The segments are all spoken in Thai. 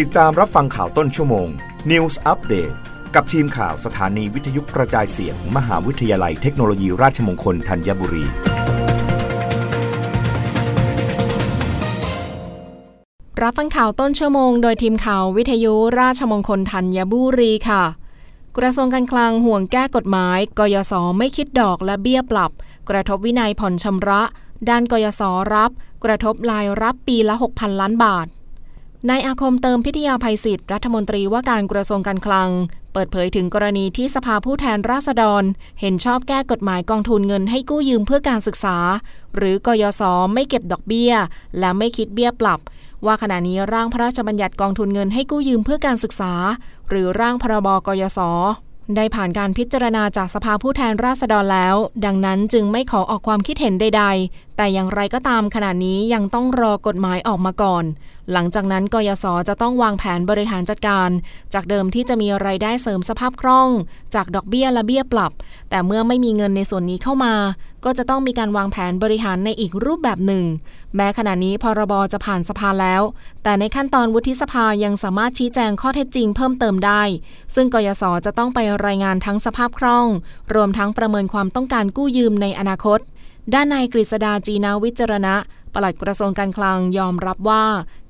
ติดตามรับฟังข่าวต้นชั่วโมง News Update กับทีมข่าวสถานีวิทยุกระจายเสียงมมหาวิทยาลัยเทคโนโลยีราชมงคลธัญบุรี รับฟังข่าวต้นชั่วโมงโดยทีมข่าววิทยุราชมงคลธัญบุรีค่ะ กระทรวงการคลังห่วงแก้กฎหมาย กยศไม่คิดดอกและเบี้ยปรับ กระทบวินัยผ่อนชำระ ด้านกยศรับ กระทบรายรับปีละ 6,000 ล้านบาท นายอาคมเติมพิทยาภัยศิษย์รัฐมนตรีว่าการกระทรวงการคลัง เปิดเผยถึงกรณีที่สภาผู้แทนราษฎร เห็นชอบแก้กฎหมายกองทุนเงินให้กู้ยืมเพื่อการศึกษา หรือกยศไม่เก็บดอกเบี้ย และไม่คิดเบี้ยปรับ ว่าขณะนี้ร่างพระราชบัญญัติกองทุนเงินให้กู้ยืมเพื่อการศึกษา หรือร่างพรบกยศได้ผ่านการพิจารณาจากสภาผู้แทนราษฎรแล้ว ดังนั้นจึงไม่ขอออกความคิดเห็นใด ๆแต่อย่างไรก็ตามขณะนี้ยังต้องรอกฎหมายออกมาก่อน หลังจากนั้นกยศจะต้องวางแผนบริหารจัดการ จากเดิมที่จะมีไรายได้เสริมสภาพคล่อง จากดอกเบี้ยและเบี้ยปรับ แต่เมื่อไม่มีเงินในส่วนนี้เข้ามา ก็จะต้องมีการวางแผนบริหารในอีกรูปแบบหนึ่ง แม้ขณะนี้พรบจะผ่านสภาแล้ว แต่ในขั้นตอนวุฒิสภายังสามารถชี้แจงข้อเท็จจริงเพิ่มเติมได้ ซึ่งกยศจะต้องไปรายงานทั้งสภาพคล่อง รวมทั้งประเมินความต้องการกู้ยืมในอนาคต ด้านนายกฤษดาจีนาวิจารณะ ปลัดกระทรวงการคลังยอมรับว่า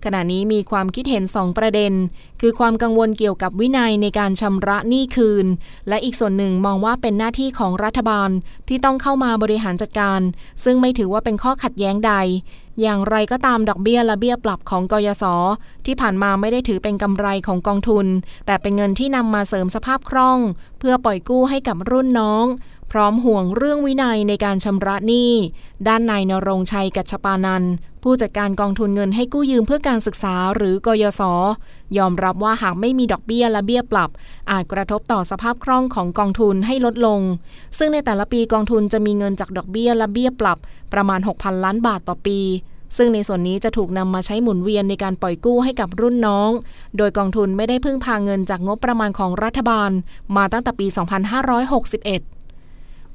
ขณะนี้มีความคิดเห็นสองประเด็น คือความกังวลเกี่ยวกับวินัยในการชำระหนี้คืน และอีกส่วนหนึ่งมองว่าเป็นหน้าที่ของรัฐบาลที่ต้องเข้ามาบริหารจัดการ ซึ่งไม่ถือว่าเป็นข้อขัดแย้งใด อย่างไรก็ตามดอกเบี้ยและเบี้ยปรับของกยศที่ผ่านมาไม่ได้ถือเป็นกำไรของกองทุน แต่เป็นเงินที่นำมาเสริมสภาพคล่อง เพื่อปล่อยกู้ให้กับรุ่นน้องพร้อมห่วงเรื่องวินัยในการชำระหนี้ ด้านนายนรงชัยกัชปานันผู้จัดการกองทุนเงินให้กู้ยืมเพื่อการศึกษาหรือกยศยอมรับว่าหากไม่มีดอกเบี้ยและเบี้ยปรับ อาจกระทบต่อสภาพคล่องของกองทุนให้ลดลง ซึ่งในแต่ละปีกองทุนจะมีเงินจากดอกเบี้ยและเบี้ยปรับ ประมาณ 6,000 ล้านบาทต่อปี ซึ่งในส่วนนี้จะถูกนำมาใช้หมุนเวียนในการปล่อยกู้ให้กับรุ่นน้อง โดยกองทุนไม่ได้พึ่งพาเงินจากงบประมาณของรัฐบาล มาตั้งแต่ปี 2561